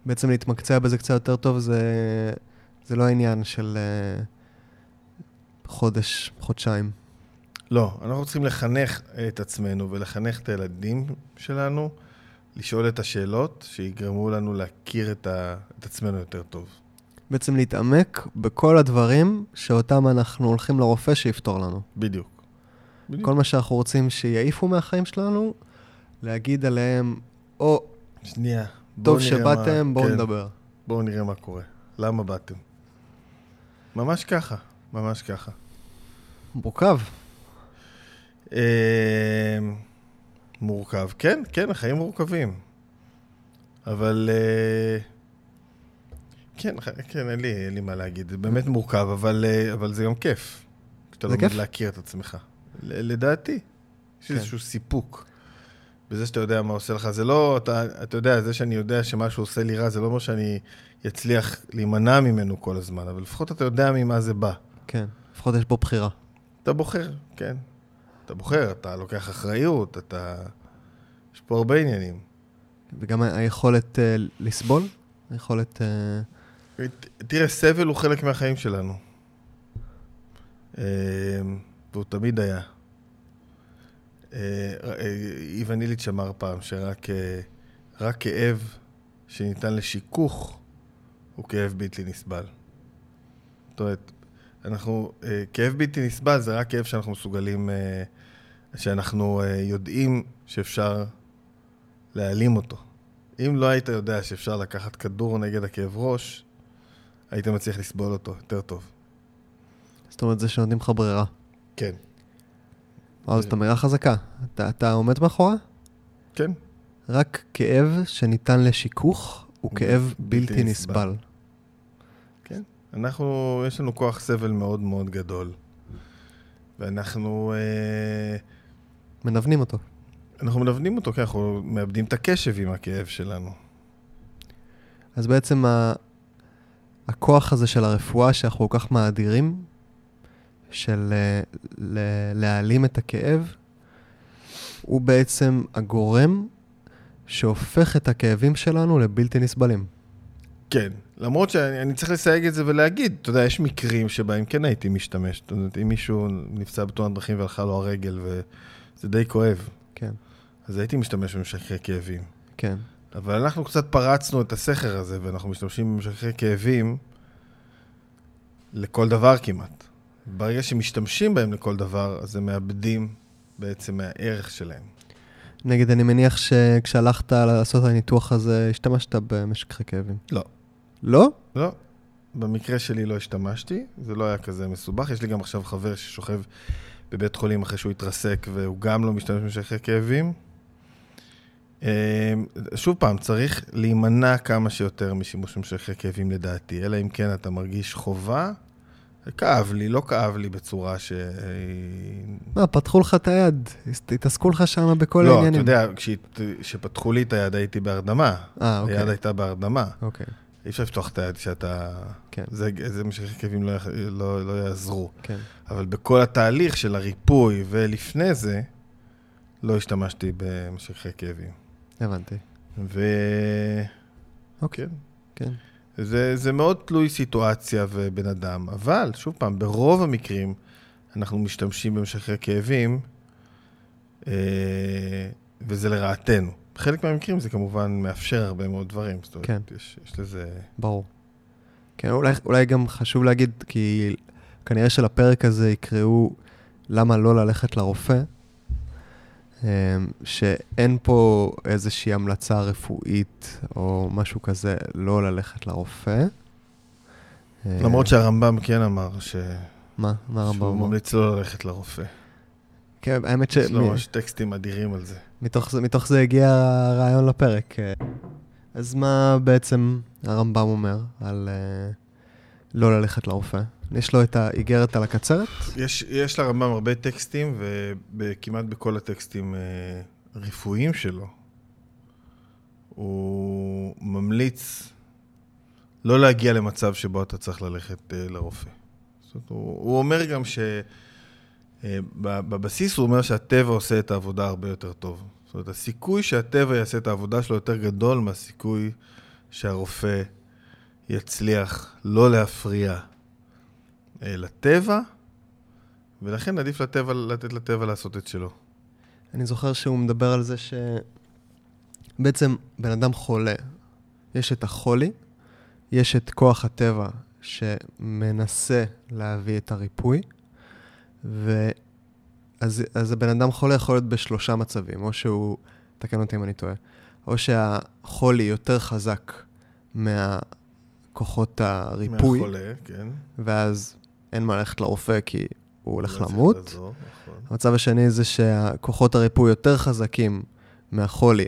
בעצם להתמקצע בזה קצת יותר טוב זה, זה לא העניין של uh, חודש, חודשיים. לא, אנחנו צריכים לחנך את עצמנו ולחנך את הילדים שלנו, לשאול את השאלות שיגרמו לנו להכיר את, ה, את עצמנו יותר טוב. בעצם להתעמק בכל הדברים שאותם אנחנו הולכים לרופא שיפתור לנו. בדיוק. בדיוק. כל מה שאנחנו רוצים שיעיפו מהחיים שלנו, להגיד עליהם, או, שנייה. טוב נראה מה- שבאתם, בואו כן, נדבר. בואו נראה מה קורה. למה באתם? ממש ככה, ממש ככה. מורכב. אה, מורכב. כן, כן, החיים מורכבים. אבל... אה, כן, כן, אין לי, אין לי מה להגיד. זה באמת מורכב, אבל, אה, אבל זה גם כיף. כשאתה לומד כיף? להכיר את עצמך. ל- לדעתי. יש כן. איזשהו סיפוק. בזה שאתה יודע מה עושה לך. זה לא, אתה, אתה יודע, זה שאני יודע שמשהו עושה לי רע, זה לא אומר שאני אצליח להימנע ממנו כל הזמן, אבל לפחות אתה יודע ממה זה בא. כן, לפחות יש פה בחירה. אתה בוחר, כן. אתה בוחר, אתה לוקח אחריות, אתה... יש פה הרבה עניינים. וגם היכולת אה, לסבול, היכולת... ת- תראה, סבל הוא חלק מהחיים שלנו. אה, והוא תמיד היה. אה, אה, איוון איליץ' אמר פעם שרק רק כאב שניתן לשיכוך הוא כאב בלתי נסבל. זאת אומרת, אנחנו, כאב בלתי נסבל זה רק כאב שאנחנו מסוגלים, שאנחנו יודעים שאפשר להעלים אותו. אם לא היית יודע שאפשר לקחת כדור נגד הכאב ראש, היית מצליח לסבול אותו יותר טוב. זאת אומרת, זה שנותנים לך ברירה. כן. וואו, זאת אמירה חזקה. אתה, אתה עומד מאחורה? כן. רק כאב שניתן לשיכוך הוא כאב בלתי נסבל. נסבל. אנחנו, יש לנו כוח סבל מאוד מאוד גדול. ואנחנו אה, מנוונים אותו. אנחנו מנוונים אותו, כי אנחנו מאבדים את הקשב עם הכאב שלנו. אז בעצם. הכוח הזה של הרפואה שאנחנו כל כך מאדירים, של אה, ל- להעלים את הכאב, הוא בעצם הגורם שהופך את הכאבים שלנו לבלתי נסבלים. כן, למרות שאני אני צריך לסייג את זה ולהגיד, אתה יודע, יש מקרים שבהם כן הייתי משתמש. זאת אומרת, אם מישהו נפצע בתאונת דרכים והלכה לו הרגל, וזה די כואב, כן, אז הייתי משתמש במשככי כאבים. כן. אבל אנחנו קצת פרצנו את הסכר הזה, ואנחנו משתמשים במשככי כאבים לכל דבר כמעט. ברגע שמשתמשים בהם לכל דבר, אז הם מאבדים בעצם מהערך שלהם. נגיד, אני מניח שכשהלכת לעשות את הניתוח הזה, השתמשת במשככי כאבים. לא. לא? לא, במקרה שלי לא השתמשתי, זה לא היה כזה מסובך. יש לי גם עכשיו חבר ששוכב בבית חולים אחרי שהוא התרסק, והוא גם לא משתמש במשככי כאבים. שוב פעם, צריך להימנע כמה שיותר משימוש במשככי כאבים לדעתי, אלא אם כן אתה מרגיש חובה. כאב לי, לא כאב לי בצורה ש... מה, פתחו לך את היד, התעסקו לך שם בכל לא, אתה העניינים. יודע, כשהת- כשפתחו לי את היד הייתי בהרדמה. אה, אוקיי. היד הייתה בהרדמה. אוקיי, אי אפשר לפתוח את היד כשאתה... כן, זה, זה משככי כאבים לא, לא, לא יעזרו. כן. אבל בכל התהליך של הריפוי ולפני זה, לא השתמשתי במשככי כאבים. הבנתי. ו... אוקיי, כן. זה, זה מאוד תלוי סיטואציה ובן אדם, אבל שוב פעם, ברוב המקרים אנחנו משתמשים במשככי כאבים, אה, וזה לרעתנו. בחלק מהמקרים זה כמובן מאפשר הרבה מאוד דברים. זאת אומרת, כן. יש, יש לזה... ברור. כן, אולי, אולי גם חשוב להגיד, כי כנראה שלפרק הזה יקראו למה לא ללכת לרופא, שאין פה איזושהי המלצה רפואית או משהו כזה לא ללכת לרופא. אה, למרות שהרמב"ם כן אמר ש... מה? מה הרמב"ם שהוא אמר? ממליץ לא ללכת לרופא. כן, האמת יש לו ממש טקסטים אדירים על זה. זה, מתוך זה הגיע הרעיון לפרק. אה, אז מה בעצם הרמב"ם אומר על אה, לא ללכת לרופא? יש לו את האיגרת על הקצרת? יש, יש לרמב"ם הרבה טקסטים, וכמעט בכל הטקסטים אה, רפואיים שלו, הוא ממליץ לא להגיע למצב שבו אתה צריך ללכת אה, לרופא. זאת אומרת, הוא, הוא אומר גם ש... אה, בבסיס הוא אומר שהטבע עושה את העבודה הרבה יותר טוב. זאת אומרת, הסיכוי שהטבע יעשה את העבודה שלו יותר גדול מהסיכוי שהרופא יצליח לא להפריע אה, לטבע, ולכן עדיף לטבע, לתת לטבע לעשות את שלו. אני זוכר שהוא מדבר על זה שבעצם בן אדם חולה, יש את החולי, יש את כוח הטבע שמנסה להביא את הריפוי, אז, אז הבן אדם חולה יכול להיות בשלושה מצבים, או שהוא, תקן אותי אם אני טועה, או שהחולי יותר חזק מהכוחות הריפוי, מהחולה, כן. ואז אין מה ללכת לרופא כי הוא הולך לא למות. לעזור, נכון. המצב השני זה שהכוחות הריפוי יותר חזקים מהחולי,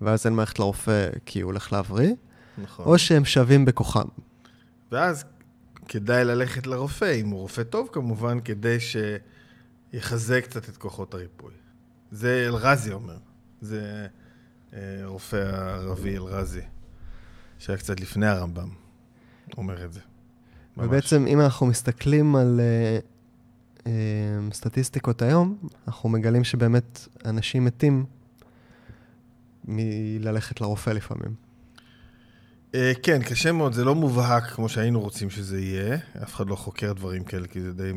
ואז אין מה ללכת לרופא כי הוא הולך להבריא, נכון. או שהם שווים בכוחם. ואז כדאי ללכת לרופא, אם הוא רופא טוב כמובן, כדי שיחזק קצת את כוחות הריפוי. זה אלרזי אומר. זה אה, רופא הערבי אלרזי, שהיה קצת לפני הרמב"ם, אומר את זה. ממש. ובעצם, אם אנחנו מסתכלים על אה, אה, סטטיסטיקות היום, אנחנו מגלים שבאמת אנשים מתים מללכת לרופא לפעמים. אה, כן, קשה מאוד, זה לא מובהק כמו שהיינו רוצים שזה יהיה. אף אחד לא חוקר דברים כאלה, כי זה די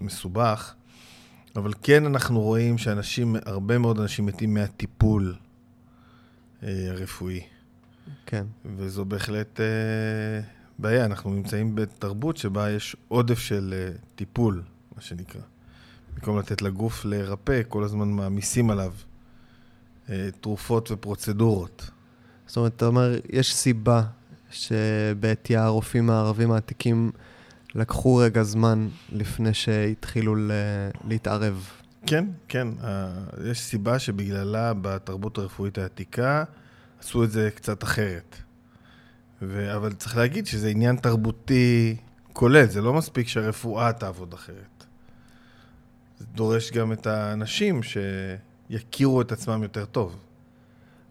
מסובך. אבל כן אנחנו רואים שאנשים, הרבה מאוד אנשים מתים מהטיפול הרפואי. כן. וזו בהחלט אה, בעיה. אנחנו נמצאים בתרבות שבה יש עודף של אה, טיפול, מה שנקרא. במקום לתת לגוף להירפא, כל הזמן מעמיסים עליו אה, תרופות ופרוצדורות. זאת אומרת, אתה אומר, יש סיבה שבעטייה הרופאים הערבים העתיקים לקחו רגע זמן לפני שהתחילו להתערב. כן, כן. יש סיבה שבגללה בתרבות הרפואית העתיקה עשו את זה קצת אחרת. ו... אבל צריך להגיד שזה עניין תרבותי כולל, זה לא מספיק שהרפואה תעבוד אחרת. זה דורש גם את האנשים שיכירו את עצמם יותר טוב.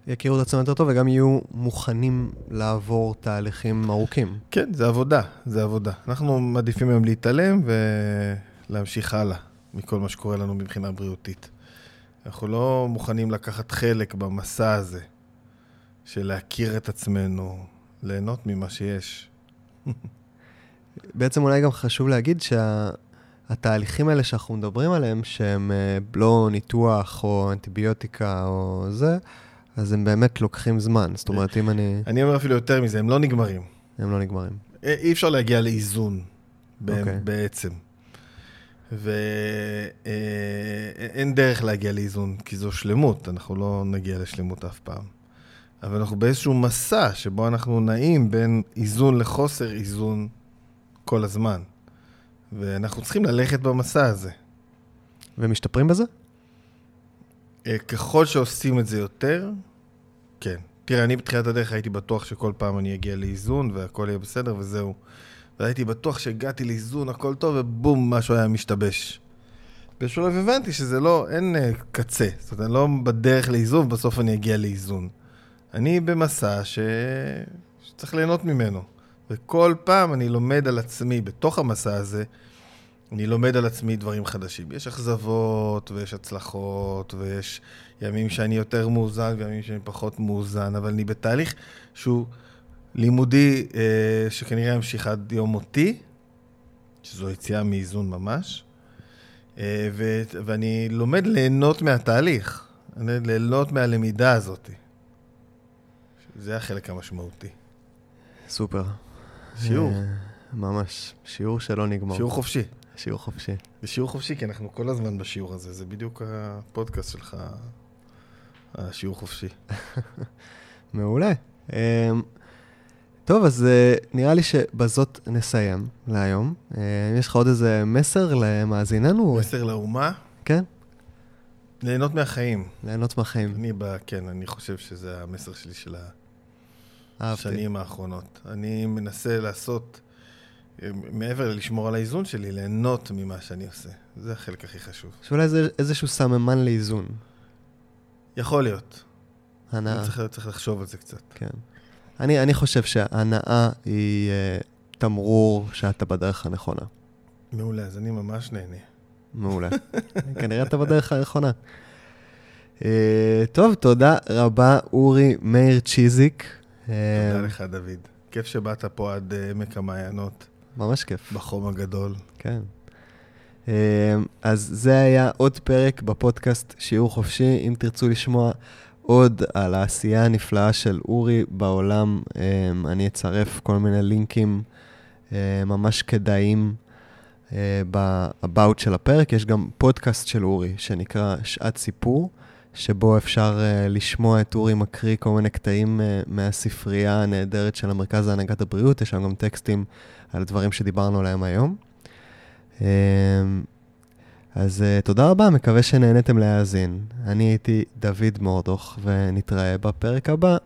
יכירו את עצמם יותר טוב וגם יהיו מוכנים לעבור תהליכים ארוכים. כן, זה עבודה, זה עבודה. אנחנו מעדיפים היום להתעלם ולהמשיך הלאה מכל מה שקורה לנו מבחינה בריאותית. אנחנו לא מוכנים לקחת חלק במסע הזה של להכיר את עצמנו, ליהנות ממה שיש. בעצם אולי גם חשוב להגיד שהתהליכים האלה שאנחנו מדברים עליהם, שהם אה, לא ניתוח או אנטיביוטיקה או זה, אז הם באמת לוקחים זמן. זאת אומרת, אם אני... אני אומר אפילו יותר מזה, הם לא נגמרים. הם לא נגמרים. אי אי אפשר להגיע לאיזון אוקיי. okay. בעצם. ואין דרך להגיע לאיזון, כי זו שלמות, אנחנו לא נגיע לשלמות אף פעם. אבל אנחנו באיזשהו מסע שבו אנחנו נעים בין איזון לחוסר איזון כל הזמן. ואנחנו צריכים ללכת במסע הזה. ומשתפרים בזה? אה, ככל שעושים את זה יותר, כן. תראה, אני בתחילת הדרך הייתי בטוח שכל פעם אני אגיע לאיזון והכל יהיה בסדר וזהו. והייתי בטוח שהגעתי לאיזון, הכל טוב, ובום, משהו היה משתבש. באיזשהו לב הבנתי שזה לא, אין uh, קצה. זאת אומרת, אני לא בדרך לאיזון, ובסוף אני אגיע לאיזון. אני במסע ש... שצריך ליהנות ממנו. וכל פעם אני לומד על עצמי, בתוך המסע הזה, אני לומד על עצמי דברים חדשים. יש אכזבות, ויש הצלחות, ויש ימים שאני יותר מאוזן, וימים שאני פחות מאוזן, אבל אני בתהליך שהוא לימודי, אה, שכנראה ימשיך עד יום מותי, שזו יציאה מאיזון ממש, אה, ו- ואני לומד ליהנות מהתהליך, ליהנות מהלמידה הזאת. זה החלק המשמעותי. סופר. שיעור. אה, ממש. שיעור שלא נגמר. שיעור חופשי. שיעור חופשי. זה שיעור חופשי, כי אנחנו כל הזמן בשיעור הזה, זה בדיוק הפודקאסט שלך, השיעור חופשי. מעולה. אה, טוב, אז אה, נראה לי שבזאת נסיים להיום. אה, יש לך עוד איזה מסר למאזיננו? מסר לאומה, כן, ליהנות מהחיים. ליהנות מהחיים. אני, ב, כן, אני חושב שזה המסר שלי של אהבתי. השנים האחרונות. אני מנסה לעשות, אה, מעבר ללשמור על האיזון שלי, ליהנות ממה שאני עושה. זה החלק הכי חשוב. שאולי זה איזשהו סממן לאיזון. יכול להיות. הנאה. צריך, צריך לחשוב על זה קצת. כן. אני, אני חושב שההנאה היא uh, תמרור שאתה בדרך הנכונה. מעולה, אז אני ממש נהנה. מעולה. כנראה אתה בדרך הנכונה. Uh, טוב, תודה רבה, אורי מאיר צ'יזיק. תודה לך, דוד. כיף שבאת פה עד אה, עמק המעיינות, ממש כיף. בחום הגדול. כן. Uh, אז זה היה עוד פרק בפודקאסט שיעור חופשי. אם תרצו לשמוע עוד על העשייה הנפלאה של אורי בעולם, um, אני אצרף כל מיני לינקים ממש כדאיים באבאוט של הפרק יש גם פודקאסט של אורי, שנקרא שעת סיפור, שבו אפשר uh, לשמוע את אורי מקריא כל מיני קטעים uh, מהספרייה הנהדרת של המרכז להנהגת הבריאות, יש שם גם טקסטים על דברים שדיברנו עליהם היום. Uh, אז uh, תודה רבה, מקווה שנהניתם להאזין. אני הייתי דוד מורדוך, ונתראה בפרק הבא.